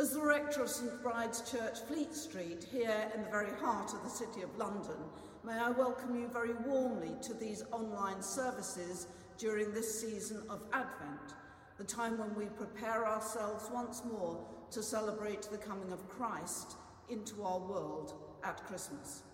As the rector of St Bride's Church, Fleet Street, here in the very heart of the City of London, may I welcome you very warmly to these online services during this season of Advent, the time when we prepare ourselves once more to celebrate the coming of Christ into our world at Christmas.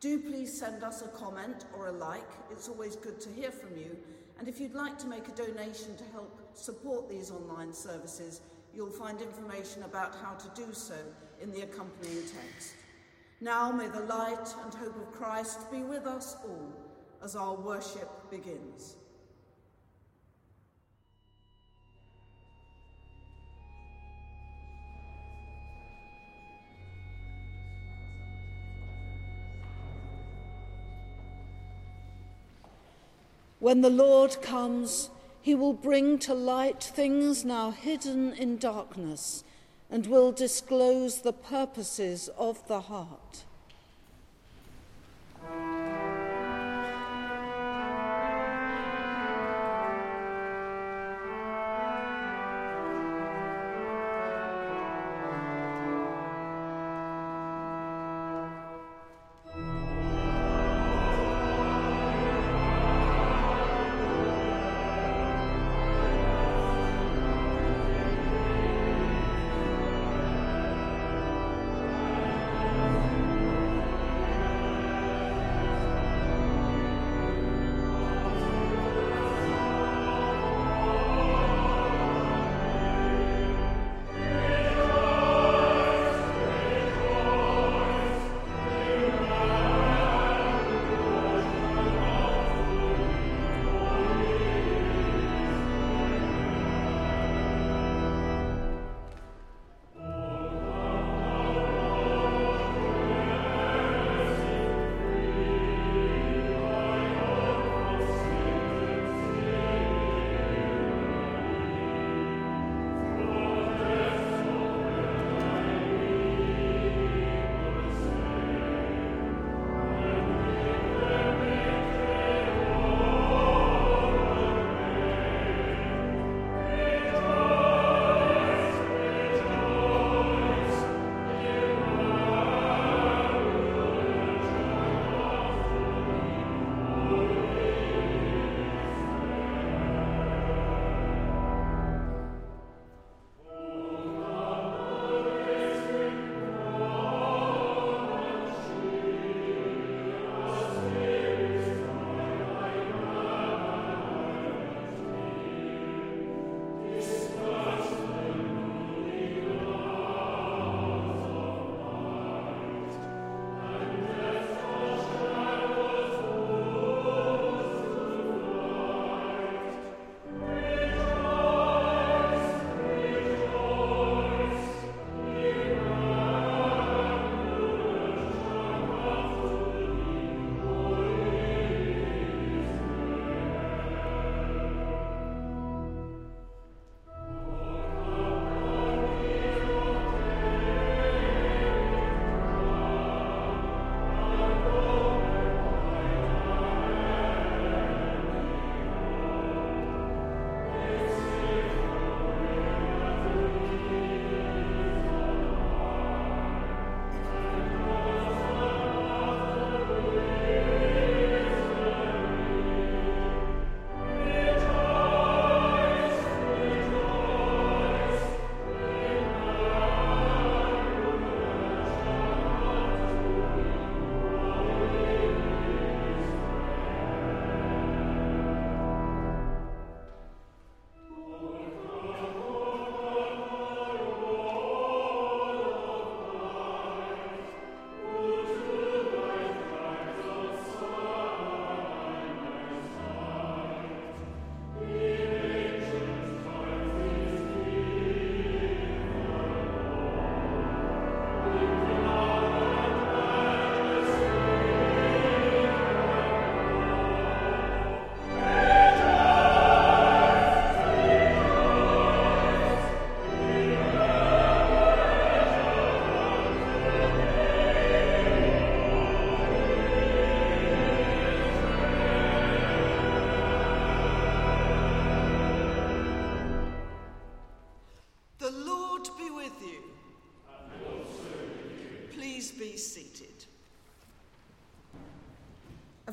Do please send us a comment or a like. It's always good to hear from you. And if you'd like to make a donation to help support these online services, you'll find information about how to do so in the accompanying text. Now may the light and hope of Christ be with us all as our worship begins. When the Lord comes, he will bring to light things now hidden in darkness and will disclose the purposes of the heart.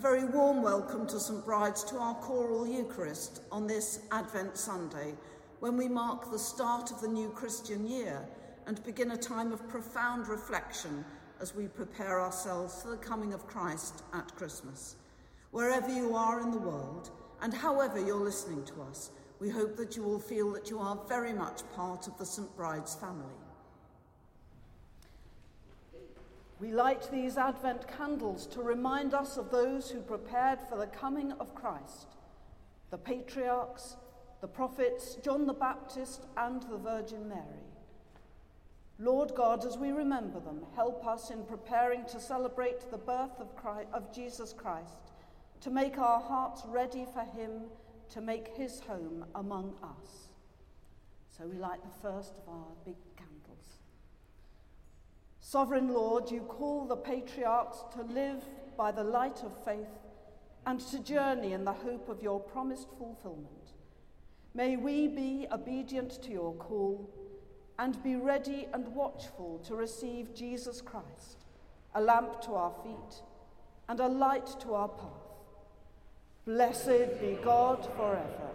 Very warm welcome to St Bride's to our choral Eucharist on this Advent Sunday, when we mark the start of the new Christian year and begin a time of profound reflection as we prepare ourselves for the coming of Christ at Christmas. Wherever you are in the world, and however you're listening to us, we hope that you will feel that you are very much part of the St Bride's family. We light these Advent candles to remind us of those who prepared for the coming of Christ the patriarchs, the prophets, John the Baptist, and the Virgin Mary. Lord God, as we remember them, help us in preparing to celebrate the birth of, Christ, of Jesus Christ, to make our hearts ready for him to make his home among us. So we light the first of our big. Sovereign Lord, you call the patriarchs to live by the light of faith and to journey in the hope of your promised fulfillment. May we be obedient to your call and be ready and watchful to receive Jesus Christ, a lamp to our feet and a light to our path. Blessed be God forever.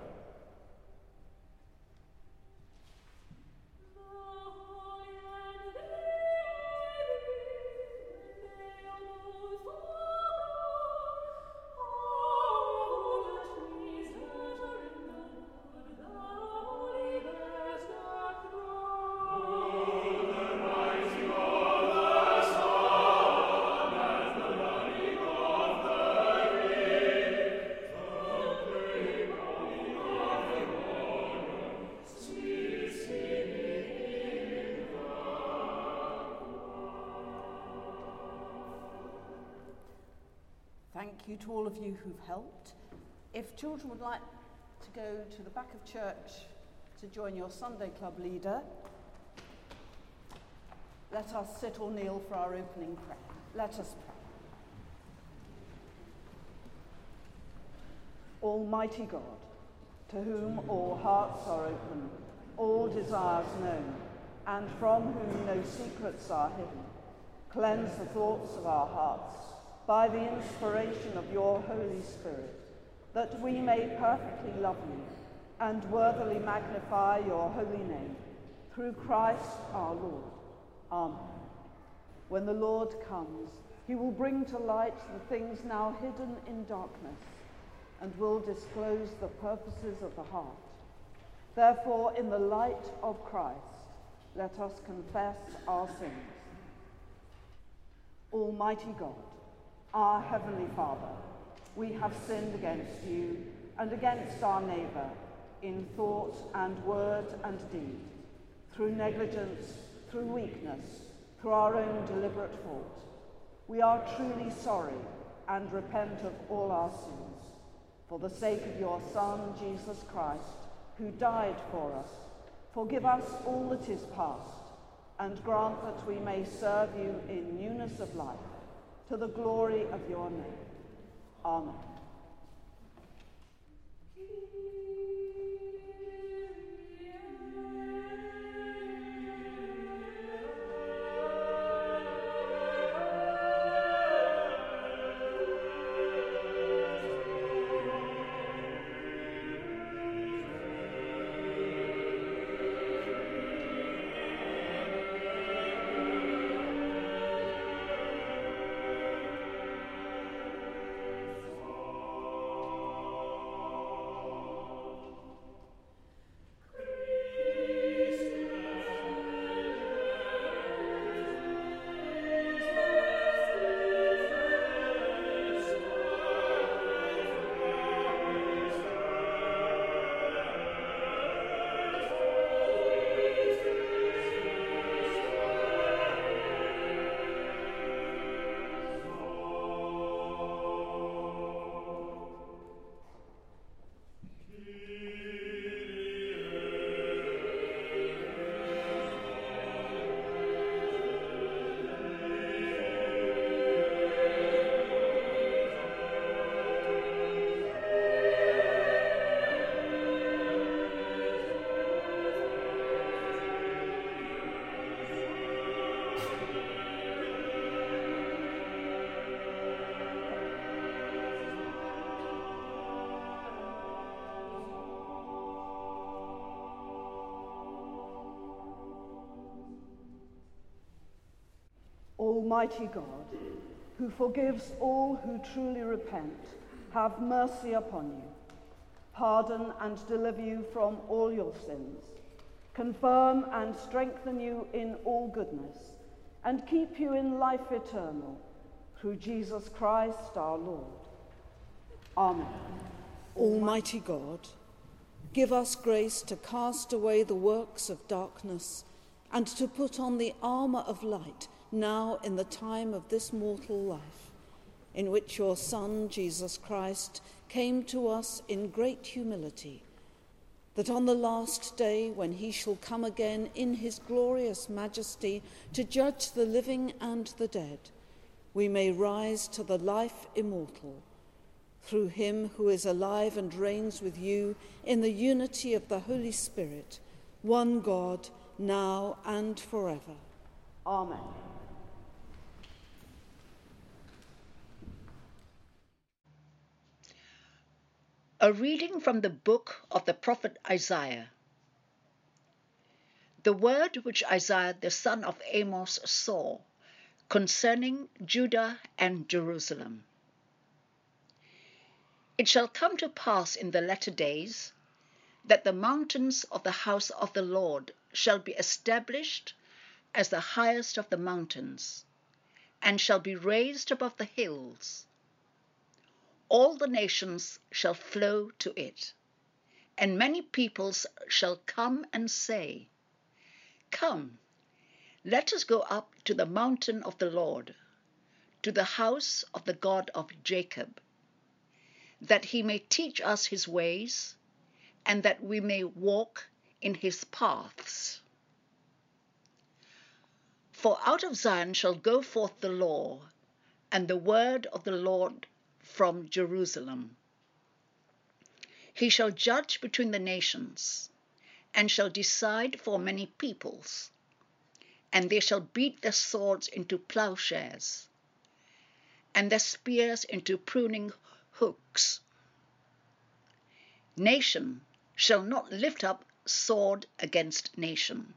You to all of you who've helped. If children would like to go to the back of church to join your Sunday club leader, let us sit or kneel for our opening prayer. Let us pray. Almighty God, to whom all hearts are open, all desires known, and from whom no secrets are hidden, cleanse the thoughts of our hearts by the inspiration of your Holy Spirit, that we may perfectly love you and worthily magnify your holy name, through Christ our Lord. Amen. When the Lord comes, he will bring to light the things now hidden in darkness and will disclose the purposes of the heart. Therefore, in the light of Christ, let us confess our sins. Almighty God, our Heavenly Father, we have sinned against you and against our neighbour in thought and word and deed, through negligence, through weakness, through our own deliberate fault. We are truly sorry and repent of all our sins. For the sake of your Son, Jesus Christ, who died for us, forgive us all that is past, and grant that we may serve you in newness of life to the glory of your name. Amen. Almighty God, who forgives all who truly repent, have mercy upon you, pardon and deliver you from all your sins, confirm and strengthen you in all goodness, and keep you in life eternal, through Jesus Christ our Lord. Amen. Almighty God, give us grace to cast away the works of darkness and to put on the armour of light now in the time of this mortal life, in which your Son, Jesus Christ, came to us in great humility, that on the last day, when he shall come again in his glorious majesty to judge the living and the dead, we may rise to the life immortal. Through him who is alive and reigns with you in the unity of the Holy Spirit, one God, now and forever. Amen. A reading from the book of the prophet Isaiah. The word which Isaiah the son of Amos saw concerning Judah and Jerusalem. It shall come to pass in the latter days that the mountains of the house of the Lord shall be established as the highest of the mountains, and shall be raised above the hills all the nations shall flow to it, and many peoples shall come and say, Come, let us go up to the mountain of the Lord, to the house of the God of Jacob, that he may teach us his ways, and that we may walk in his paths. For out of Zion shall go forth the law, and the word of the Lord from Jerusalem. He shall judge between the nations, and shall decide for many peoples, and they shall beat their swords into plowshares, and their spears into pruning hooks. Nation shall not lift up sword against nation,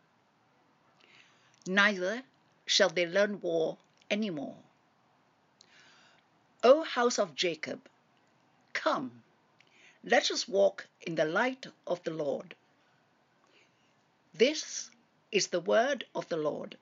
neither shall they learn war any more. O house of Jacob, come, let us walk in the light of the Lord. This is the word of the Lord.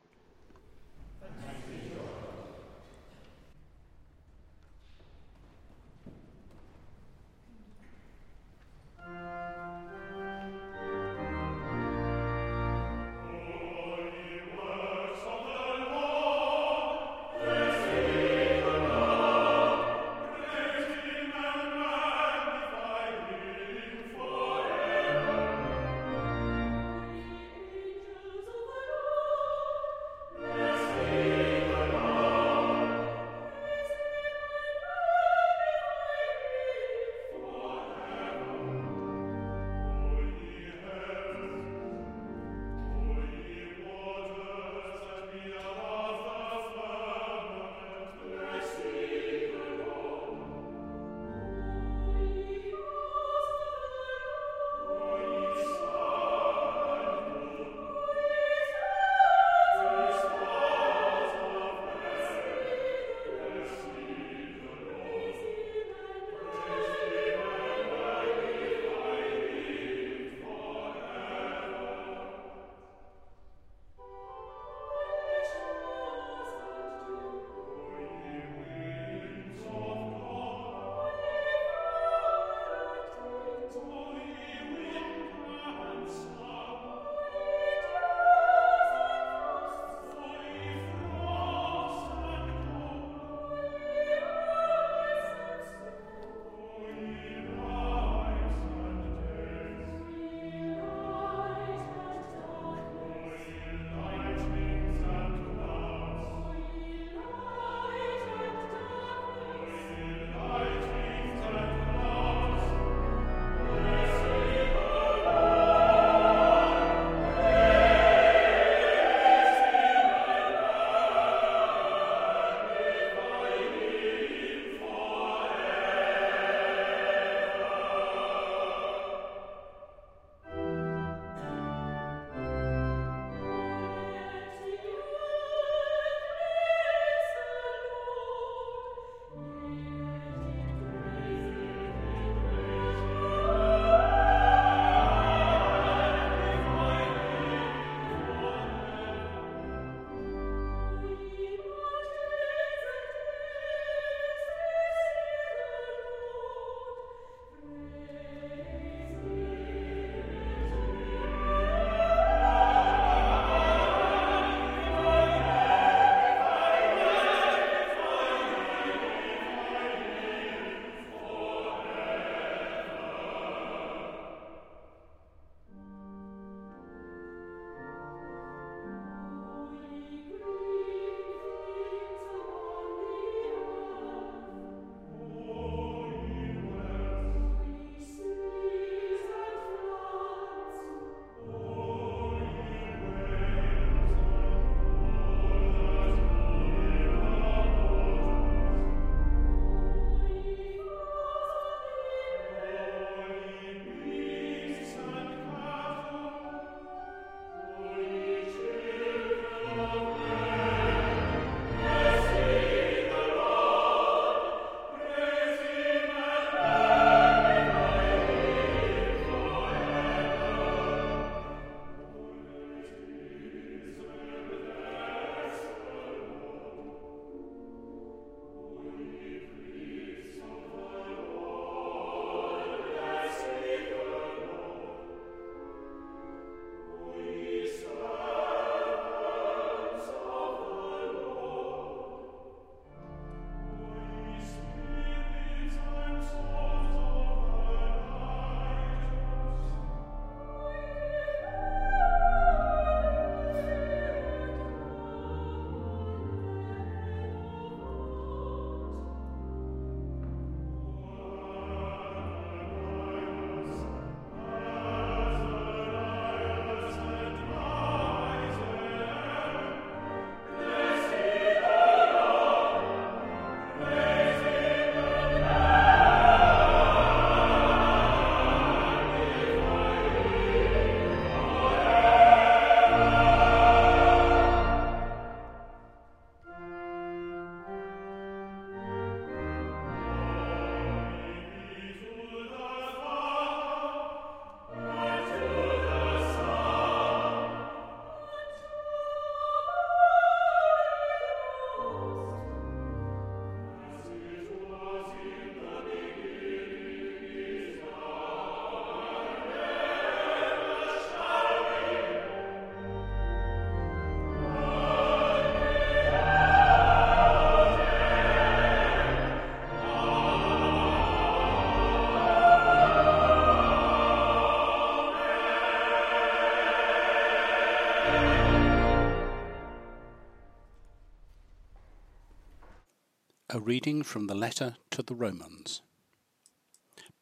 Reading from the letter to the Romans.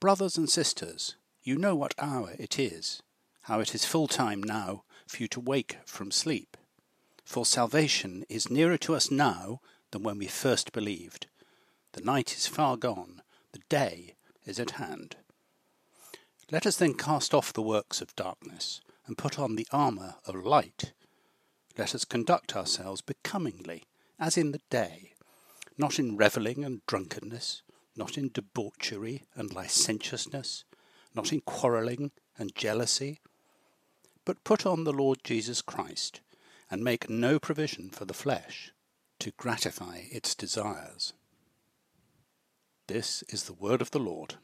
Brothers and sisters, you know what hour it is, how it is full time now for you to wake from sleep. For salvation is nearer to us now than when we first believed. The night is far gone, the day is at hand. Let us then cast off the works of darkness and put on the armour of light. Let us conduct ourselves becomingly, as in the day, not in revelling and drunkenness, not in debauchery and licentiousness, not in quarrelling and jealousy, but put on the Lord Jesus Christ, and make no provision for the flesh to gratify its desires. This is the word of the Lord.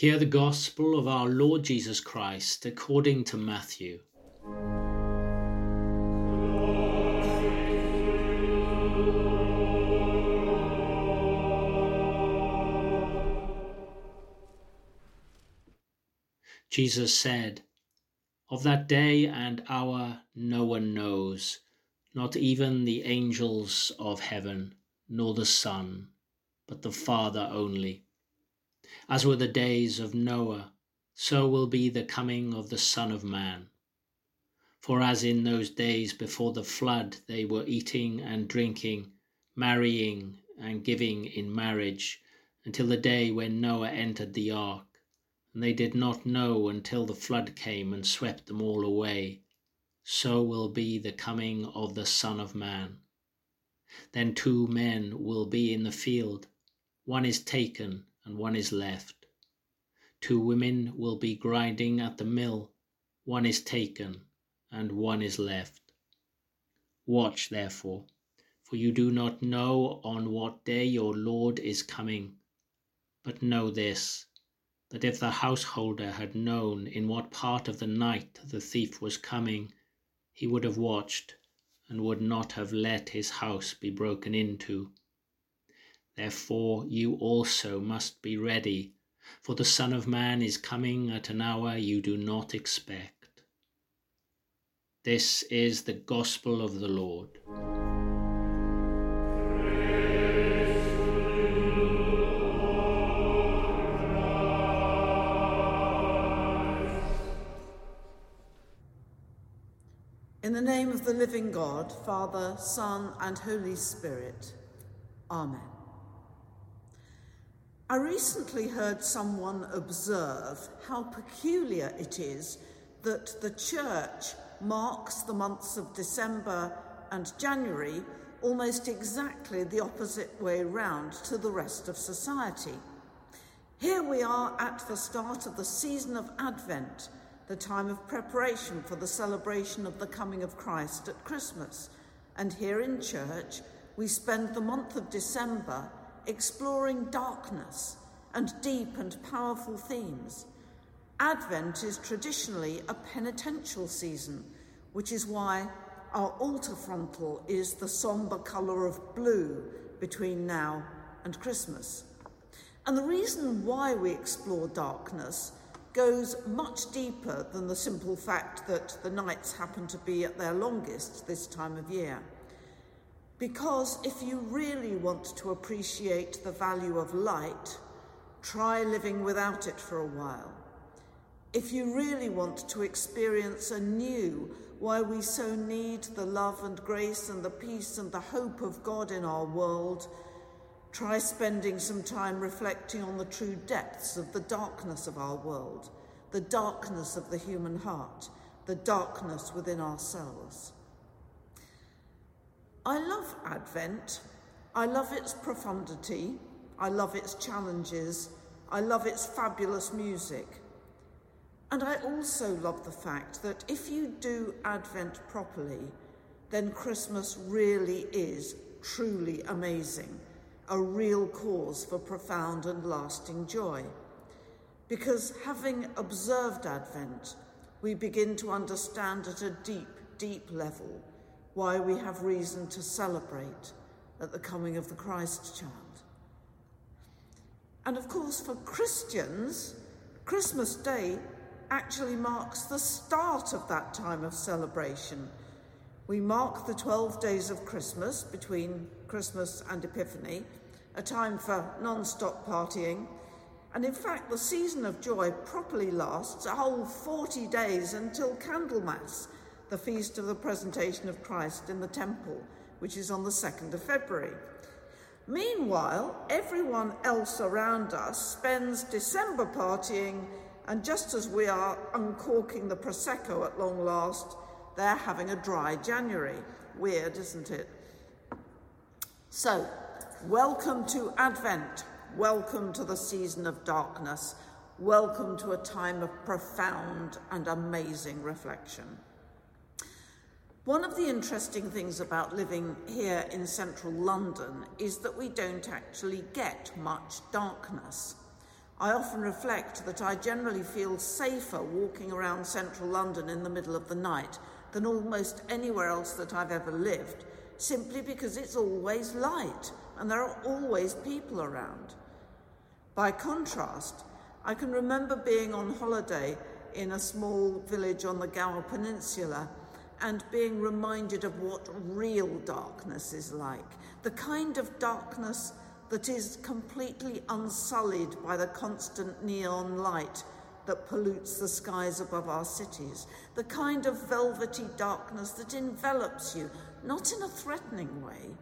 Hear the gospel of our Lord Jesus Christ according to Matthew. Jesus said, Of that day and hour no one knows, not even the angels of heaven, nor the Son, but the Father only. As were the days of Noah, so will be the coming of the Son of Man. For as in those days before the flood they were eating and drinking, marrying and giving in marriage, until the day when Noah entered the ark, and they did not know until the flood came and swept them all away, so will be the coming of the Son of Man. Then two men will be in the field, one is taken and one is left. two women will be grinding at the mill, one is taken, and one is left. Watch therefore, for you do not know on what day your Lord is coming. But know this that if the householder had known in what part of the night the thief was coming, he would have watched and would not have let his house be broken into. Therefore you also must be ready, for the Son of Man is coming at an hour you do not expect. This is the gospel of the Lord. In the name of the living God, Father, Son, and Holy Spirit. Amen. I recently heard someone observe how peculiar it is that the Church marks the months of December and January almost exactly the opposite way round to the rest of society. Here we are at the start of the season of Advent the time of preparation for the celebration of the coming of Christ at Christmas. And here in church, we spend the month of December exploring darkness and deep and powerful themes. Advent is traditionally a penitential season, which is why our altar frontal is the sombre colour of blue between now and Christmas. And the reason why we explore darkness goes much deeper than the simple fact that the nights happen to be at their longest this time of year. Because if you really want to appreciate the value of light, try living without it for a while. If you really want to experience anew why we so need the love and grace and the peace and the hope of God in our world, Try spending some time reflecting on the true depths of the darkness of our world, the darkness of the human heart, the darkness within ourselves. I love Advent. I love its profundity. I love its challenges. I love its fabulous music. And I also love the fact that if you do Advent properly, then Christmas really is truly amazing a real cause for profound and lasting joy. Because having observed Advent, we begin to understand at a deep, deep level why we have reason to celebrate at the coming of the Christ child. And of course, for Christians, Christmas Day actually marks the start of that time of celebration. We mark the 12 days of Christmas between Christmas and Epiphany, a time for non stop partying. And in fact, the season of joy properly lasts a whole 40 days until Candlemas, the feast of the presentation of Christ in the temple, which is on the 2nd of February. Meanwhile, everyone else around us spends December partying, and just as we are uncorking the Prosecco at long last, they're having a dry January. Weird, isn't it? So, Welcome to Advent. Welcome to the season of darkness. Welcome to a time of profound and amazing reflection. One of the interesting things about living here in central London is that we don't actually get much darkness. I often reflect that I generally feel safer walking around central London in the middle of the night than almost anywhere else that I've ever lived, simply because it's always light and there are always people around. By contrast, I can remember being on holiday in a small village on the Gower Peninsula and being reminded of what real darkness is like. The kind of darkness that is completely unsullied by the constant neon light that pollutes the skies above our cities. The kind of velvety darkness that envelops you, not in a threatening way,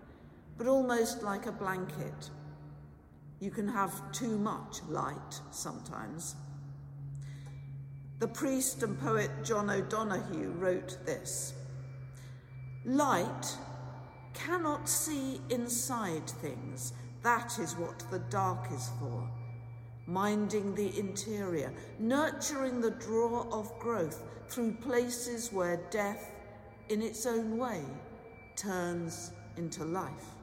but almost like a blanket. You can have too much light sometimes. The priest and poet John O'Donohue wrote this Light cannot see inside things. That is what the dark is for. minding the interior, nurturing the draw of growth through places where death, in its own way, turns into life.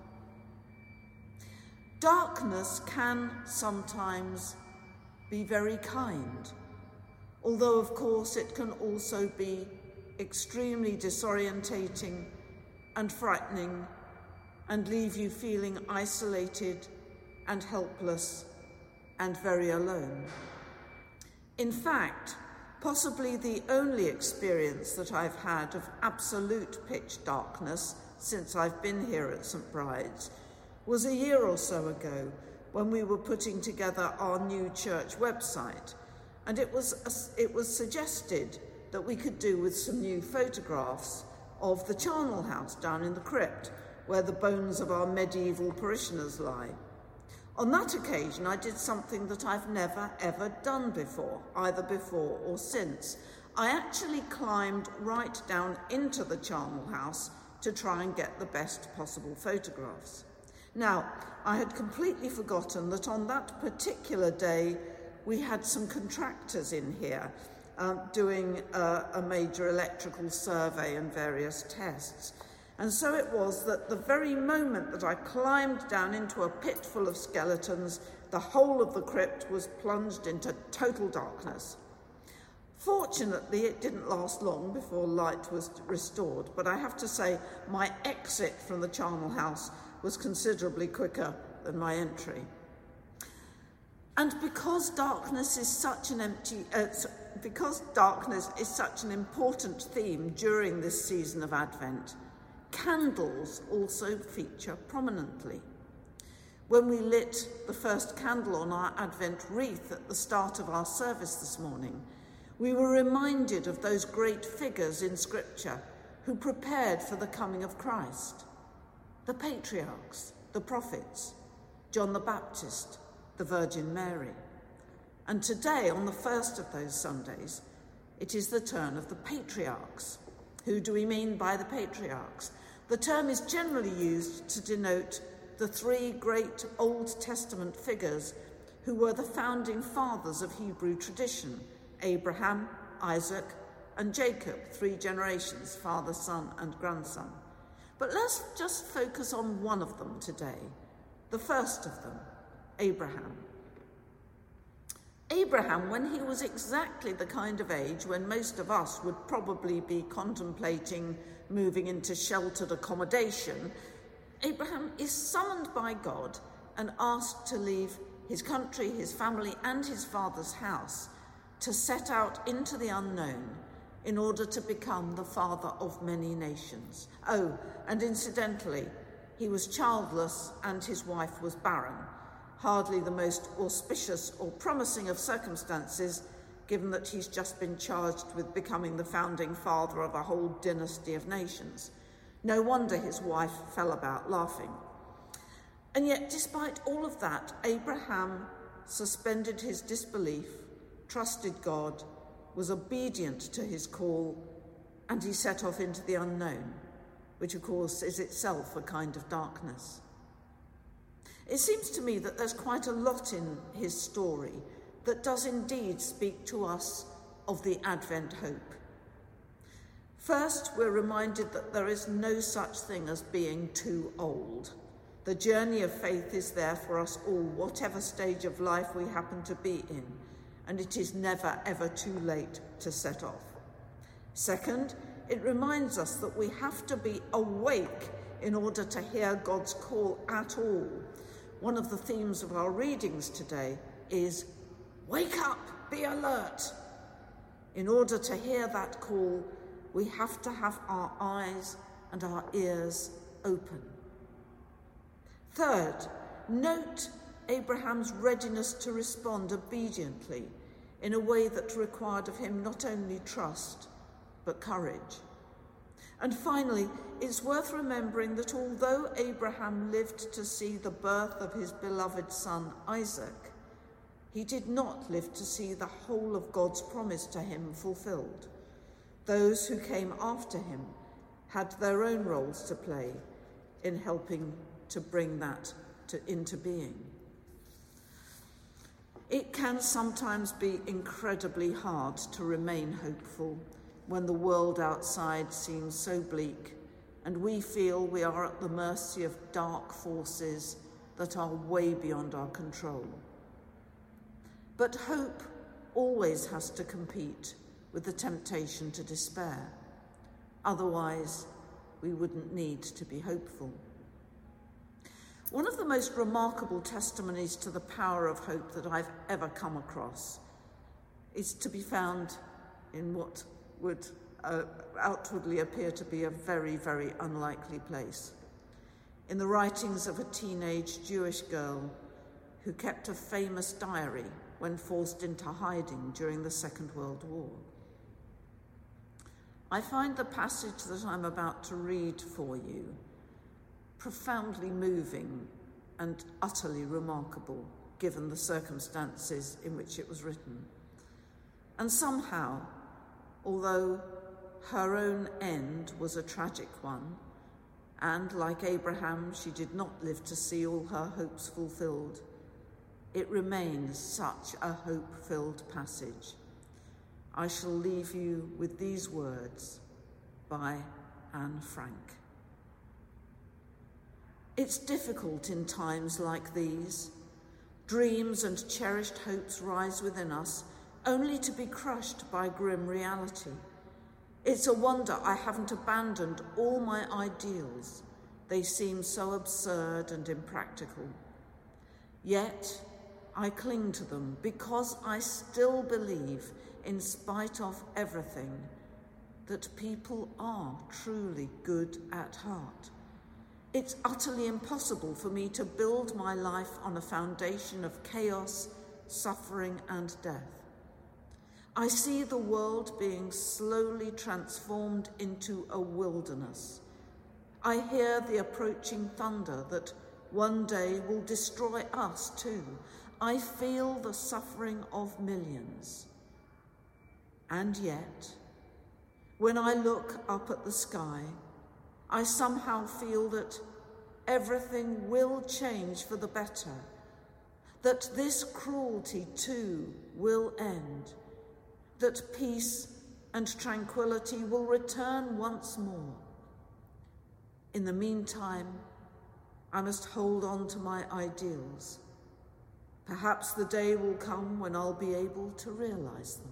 Darkness can sometimes be very kind, although, of course, it can also be extremely disorientating and frightening and leave you feeling isolated and helpless and very alone. In fact, possibly the only experience that I've had of absolute pitch darkness since I've been here at St Bride's was a year or so ago when we were putting together our new church website and it was, it was suggested that we could do with some new photographs of the charnel house down in the crypt where the bones of our medieval parishioners lie. On that occasion, I did something that I've never ever done before, either before or since. I actually climbed right down into the charnel house to try and get the best possible photographs. Now, I had completely forgotten that on that particular day we had some contractors in here uh, doing uh, a major electrical survey and various tests. And so it was that the very moment that I climbed down into a pit full of skeletons, the whole of the crypt was plunged into total darkness. Fortunately, it didn't last long before light was restored, but I have to say my exit from the charnel house was considerably quicker than my entry. And because darkness is such an empty, uh, because darkness is such an important theme during this season of Advent, Candles also feature prominently. When we lit the first candle on our Advent wreath at the start of our service this morning, we were reminded of those great figures in Scripture who prepared for the coming of Christ the patriarchs, the prophets, John the Baptist, the Virgin Mary. And today, on the first of those Sundays, it is the turn of the patriarchs. Who do we mean by the patriarchs? The term is generally used to denote the three great Old Testament figures who were the founding fathers of Hebrew tradition Abraham, Isaac, and Jacob, three generations, father, son, and grandson. But let's just focus on one of them today, the first of them, Abraham. Abraham, when he was exactly the kind of age when most of us would probably be contemplating moving into sheltered accommodation, Abraham is summoned by God and asked to leave his country, his family, and his father's house to set out into the unknown in order to become the father of many nations. Oh, and incidentally, he was childless and his wife was barren, hardly the most auspicious or promising of circumstances given that he's just been charged with becoming the founding father of a whole dynasty of nations. No wonder his wife fell about laughing. And yet, despite all of that, Abraham suspended his disbelief, trusted God, was obedient to his call, and he set off into the unknown, which of course is itself a kind of darkness. It seems to me that there's quite a lot in his story that does indeed speak to us of the Advent hope. First, we're reminded that there is no such thing as being too old. The journey of faith is there for us all, whatever stage of life we happen to be in, and it is never ever too late to set off. Second, it reminds us that we have to be awake in order to hear God's call at all. One of the themes of our readings today is Wake up, be alert. In order to hear that call, we have to have our eyes and our ears open. Third, note Abraham's readiness to respond obediently in a way that required of him not only trust, but courage. And finally, it's worth remembering that although Abraham lived to see the birth of his beloved son Isaac, he did not live to see the whole of God's promise to him fulfilled. Those who came after him had their own roles to play in helping to bring that to, into being. It can sometimes be incredibly hard to remain hopeful when the world outside seems so bleak and we feel we are at the mercy of dark forces that are way beyond our control. But hope always has to compete with the temptation to despair. Otherwise, we wouldn't need to be hopeful. One of the most remarkable testimonies to the power of hope that I've ever come across is to be found in what would uh, outwardly appear to be a very, very unlikely place. In the writings of a teenage Jewish girl who kept a famous diary when forced into hiding during the Second World War. I find the passage that I'm about to read for you profoundly moving and utterly remarkable given the circumstances in which it was written. And somehow, although her own end was a tragic one, and like Abraham, she did not live to see all her hopes fulfilled, it remains such a hope filled passage. I shall leave you with these words by Anne Frank. It's difficult in times like these. Dreams and cherished hopes rise within us, only to be crushed by grim reality. It's a wonder I haven't abandoned all my ideals. They seem so absurd and impractical. Yet, I cling to them because I still believe, in spite of everything, that people are truly good at heart. It's utterly impossible for me to build my life on a foundation of chaos, suffering, and death. I see the world being slowly transformed into a wilderness. I hear the approaching thunder that one day will destroy us too, I feel the suffering of millions. And yet, when I look up at the sky, I somehow feel that everything will change for the better, that this cruelty too will end, that peace and tranquility will return once more. In the meantime, I must hold on to my ideals Perhaps the day will come when I'll be able to realize them.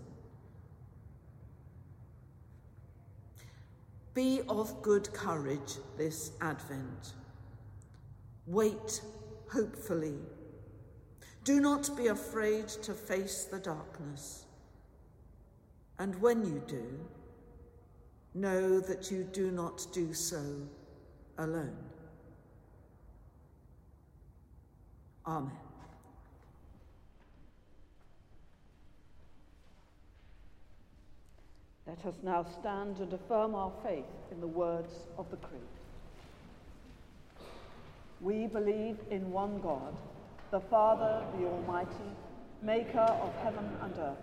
Be of good courage this Advent. Wait hopefully. Do not be afraid to face the darkness. And when you do, know that you do not do so alone. Amen. Let us now stand and affirm our faith in the words of the Creed. We believe in one God, the Father, the Almighty, maker of heaven and earth,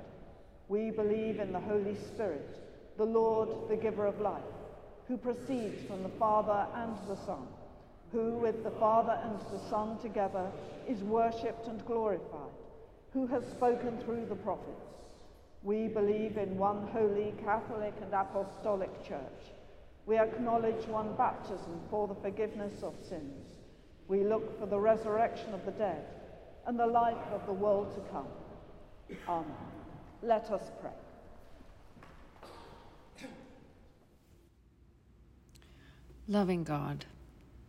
We believe in the Holy Spirit, the Lord, the giver of life, who proceeds from the Father and the Son, who with the Father and the Son together is worshipped and glorified, who has spoken through the prophets. We believe in one holy Catholic and Apostolic Church. We acknowledge one baptism for the forgiveness of sins. We look for the resurrection of the dead and the life of the world to come. Amen. Let us pray. Loving God,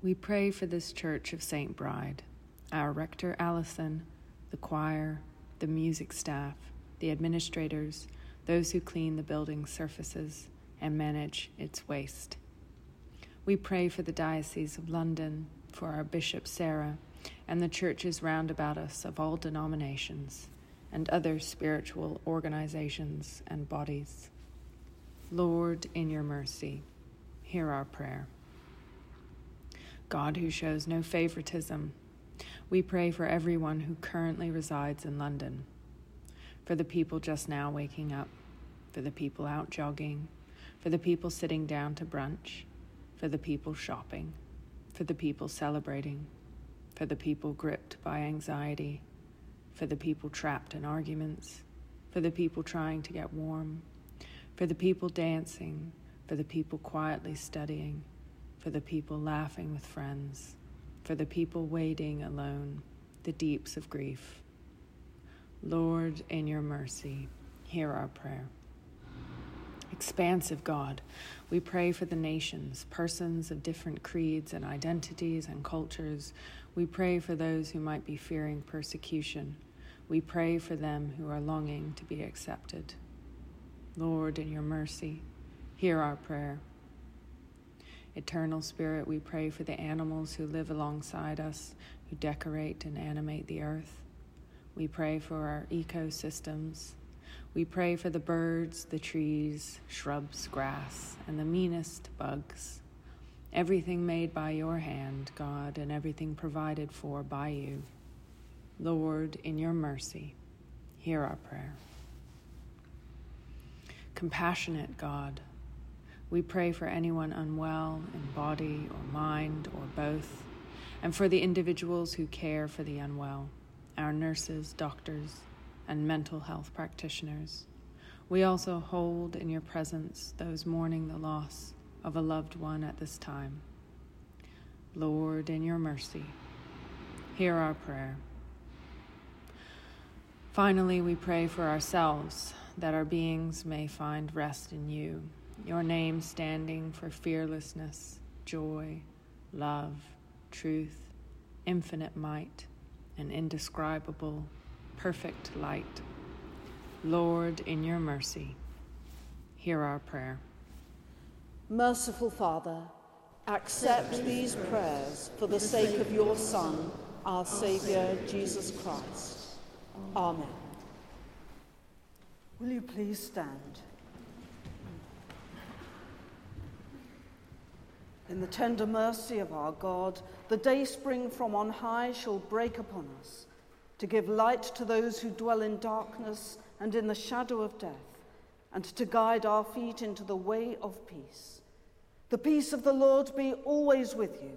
we pray for this Church of St. Bride, our rector Alison, the choir, the music staff, the administrators, those who clean the building's surfaces and manage its waste. We pray for the Diocese of London, for our Bishop Sarah, and the churches round about us of all denominations and other spiritual organizations and bodies. Lord, in your mercy, hear our prayer. God, who shows no favoritism, we pray for everyone who currently resides in London, for the people just now waking up, for the people out jogging, for the people sitting down to brunch, for the people shopping, for the people celebrating, for the people gripped by anxiety, for the people trapped in arguments, for the people trying to get warm, for the people dancing, for the people quietly studying for the people laughing with friends, for the people waiting alone, the deeps of grief. Lord, in your mercy, hear our prayer. Expansive God, we pray for the nations, persons of different creeds and identities and cultures. We pray for those who might be fearing persecution. We pray for them who are longing to be accepted. Lord, in your mercy, hear our prayer. Eternal Spirit, we pray for the animals who live alongside us, who decorate and animate the earth. We pray for our ecosystems. We pray for the birds, the trees, shrubs, grass, and the meanest bugs. Everything made by your hand, God, and everything provided for by you. Lord, in your mercy, hear our prayer. Compassionate God, we pray for anyone unwell in body or mind or both, and for the individuals who care for the unwell, our nurses, doctors, and mental health practitioners. We also hold in your presence those mourning the loss of a loved one at this time. Lord, in your mercy, hear our prayer. Finally, we pray for ourselves that our beings may find rest in you your name standing for fearlessness, joy, love, truth, infinite might, and indescribable, perfect light. Lord, in your mercy, hear our prayer. Merciful Father, accept these prayers for the sake of your Son, our Saviour, Jesus Christ. Amen. Will you please stand? In the tender mercy of our God, the day spring from on high shall break upon us, to give light to those who dwell in darkness and in the shadow of death, and to guide our feet into the way of peace. The peace of the Lord be always with you.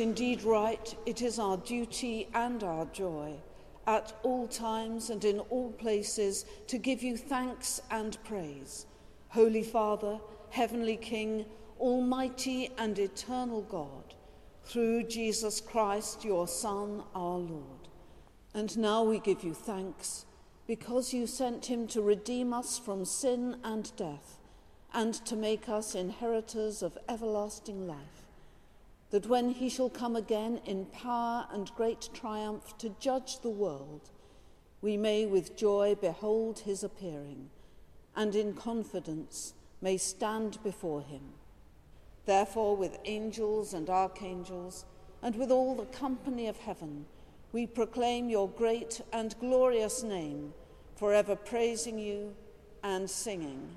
Indeed right, it is our duty and our joy, at all times and in all places, to give you thanks and praise. Holy Father, Heavenly King, Almighty and eternal God, through Jesus Christ, your Son, our Lord. And now we give you thanks, because you sent him to redeem us from sin and death, and to make us inheritors of everlasting life that when he shall come again in power and great triumph to judge the world, we may with joy behold his appearing, and in confidence may stand before him. Therefore, with angels and archangels, and with all the company of heaven, we proclaim your great and glorious name, forever praising you and singing.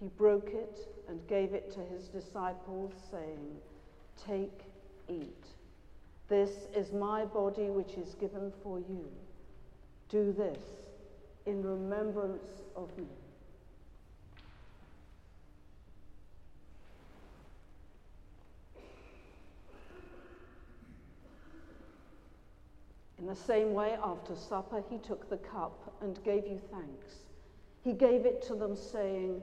He broke it and gave it to his disciples, saying, Take, eat. This is my body which is given for you. Do this in remembrance of me. In the same way, after supper, he took the cup and gave you thanks. He gave it to them, saying,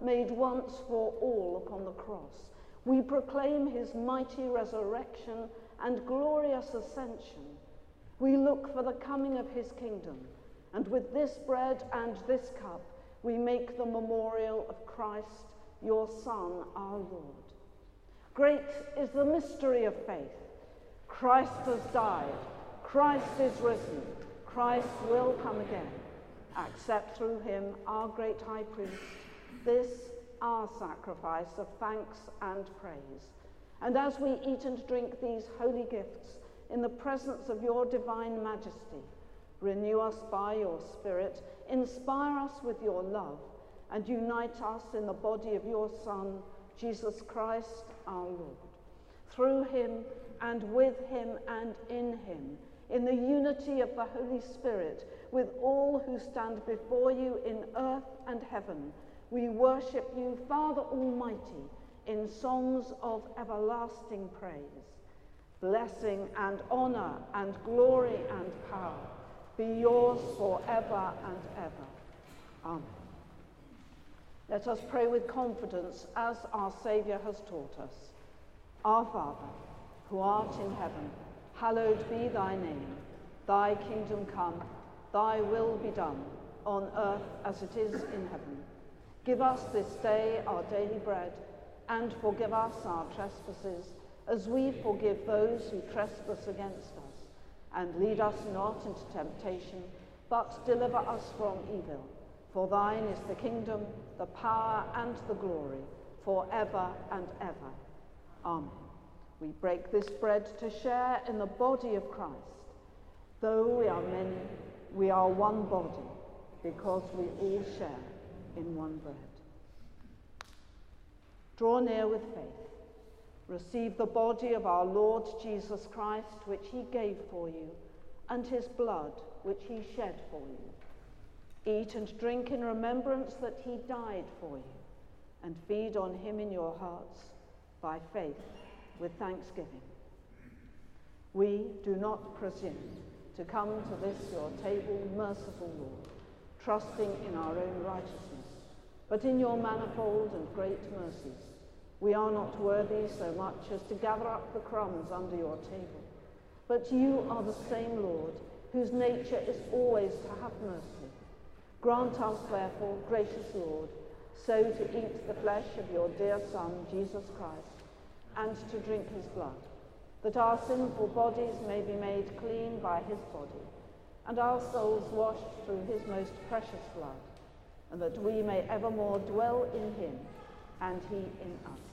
made once for all upon the cross. We proclaim his mighty resurrection and glorious ascension. We look for the coming of his kingdom, and with this bread and this cup, we make the memorial of Christ, your Son, our Lord. Great is the mystery of faith. Christ has died, Christ is risen, Christ will come again. Accept through him, our great high priest, this our sacrifice of thanks and praise. And as we eat and drink these holy gifts in the presence of your divine majesty, renew us by your Spirit, inspire us with your love, and unite us in the body of your Son, Jesus Christ our Lord. Through him and with him and in him, in the unity of the Holy Spirit, with all who stand before you in earth and heaven, we worship you, Father Almighty, in songs of everlasting praise. Blessing and honor and glory and power be yours forever and ever. Amen. Let us pray with confidence as our Saviour has taught us. Our Father, who art in heaven, hallowed be thy name. Thy kingdom come, thy will be done, on earth as it is in heaven. Give us this day our daily bread, and forgive us our trespasses, as we forgive those who trespass against us. And lead us not into temptation, but deliver us from evil. For thine is the kingdom, the power, and the glory, for ever and ever. Amen. We break this bread to share in the body of Christ. Though we are many, we are one body, because we all share in one bread. Draw near with faith. Receive the body of our Lord Jesus Christ, which he gave for you, and his blood, which he shed for you. Eat and drink in remembrance that he died for you, and feed on him in your hearts by faith with thanksgiving. We do not presume to come to this your table, merciful Lord, trusting in our own righteousness but in your manifold and great mercies, we are not worthy so much as to gather up the crumbs under your table. But you are the same Lord, whose nature is always to have mercy. Grant us, therefore, gracious Lord, so to eat the flesh of your dear Son, Jesus Christ, and to drink his blood, that our sinful bodies may be made clean by his body, and our souls washed through his most precious blood and that we may evermore dwell in him and he in us.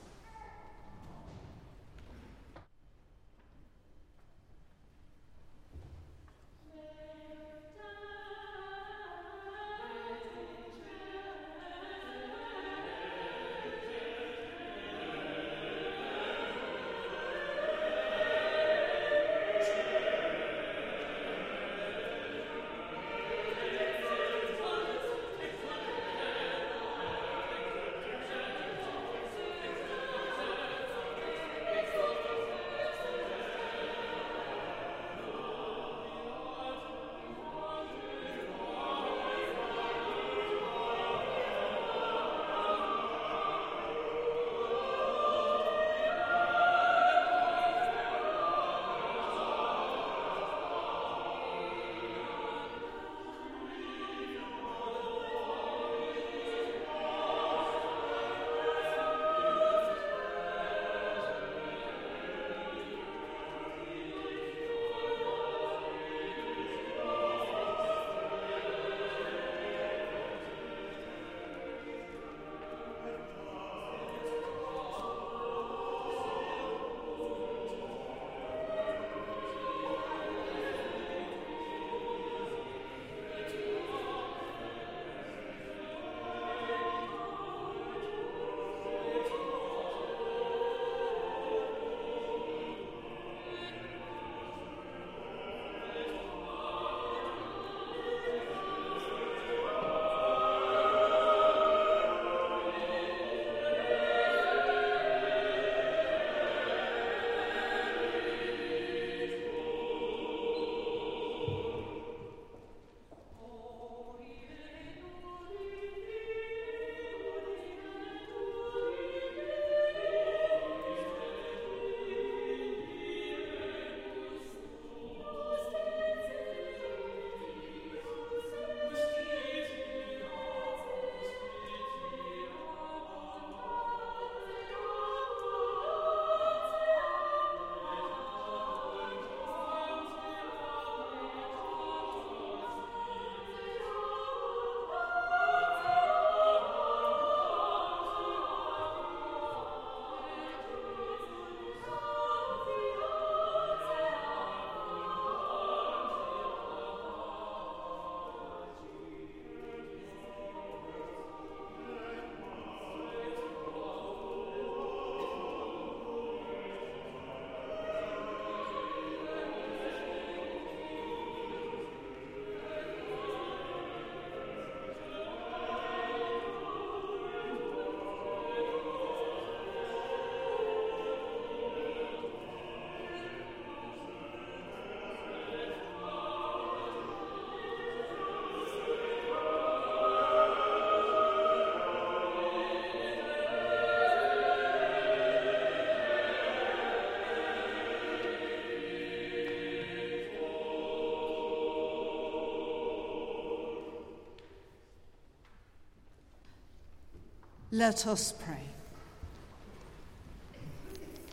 Let us pray.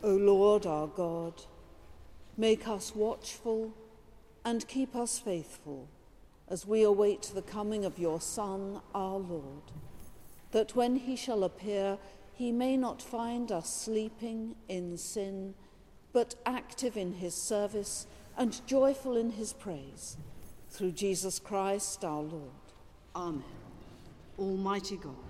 O Lord our God, make us watchful and keep us faithful as we await the coming of your Son, our Lord, that when he shall appear, he may not find us sleeping in sin, but active in his service and joyful in his praise. Through Jesus Christ our Lord. Amen. Almighty God,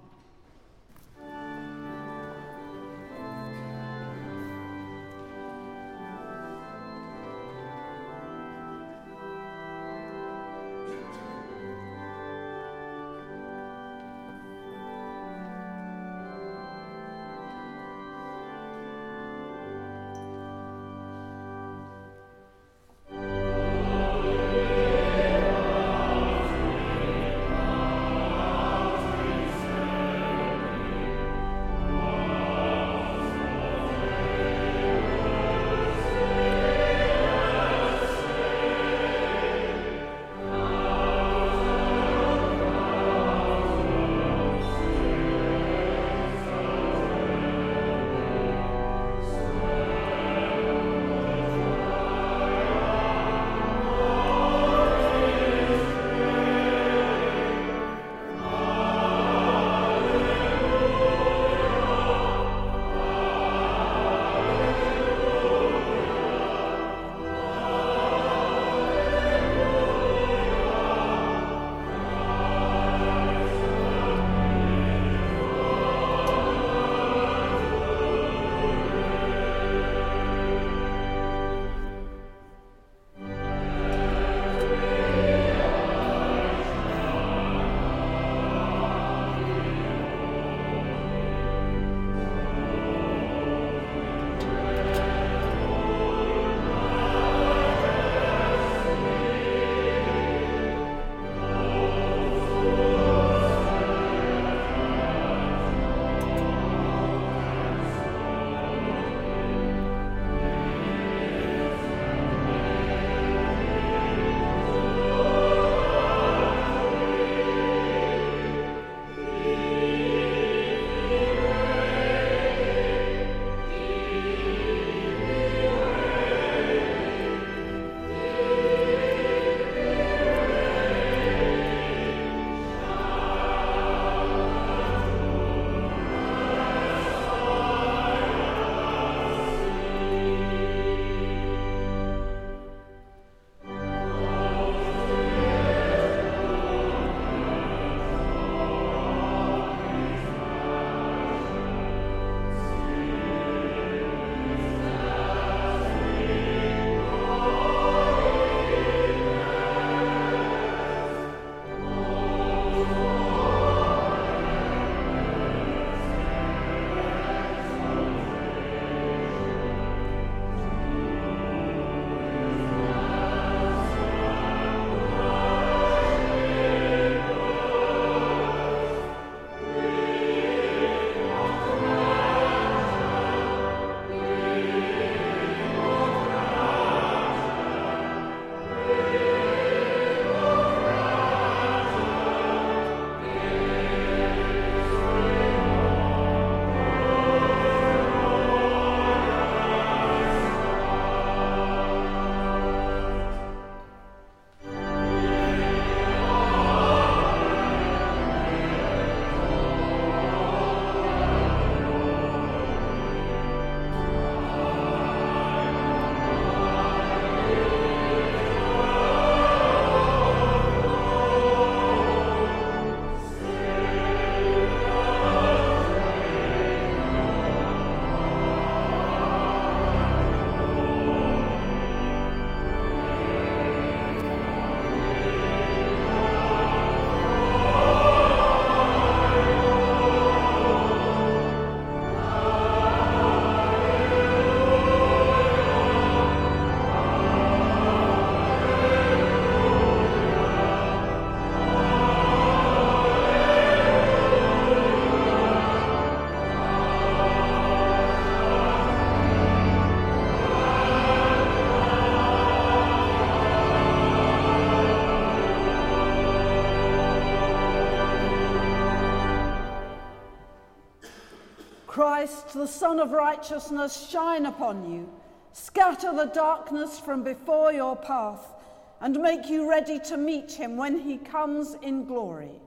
The Sun of Righteousness, shine upon you, scatter the darkness from before your path, and make you ready to meet him when he comes in glory.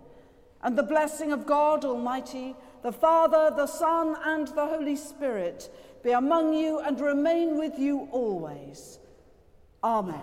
And the blessing of God Almighty, the Father, the Son, and the Holy Spirit be among you and remain with you always. Amen.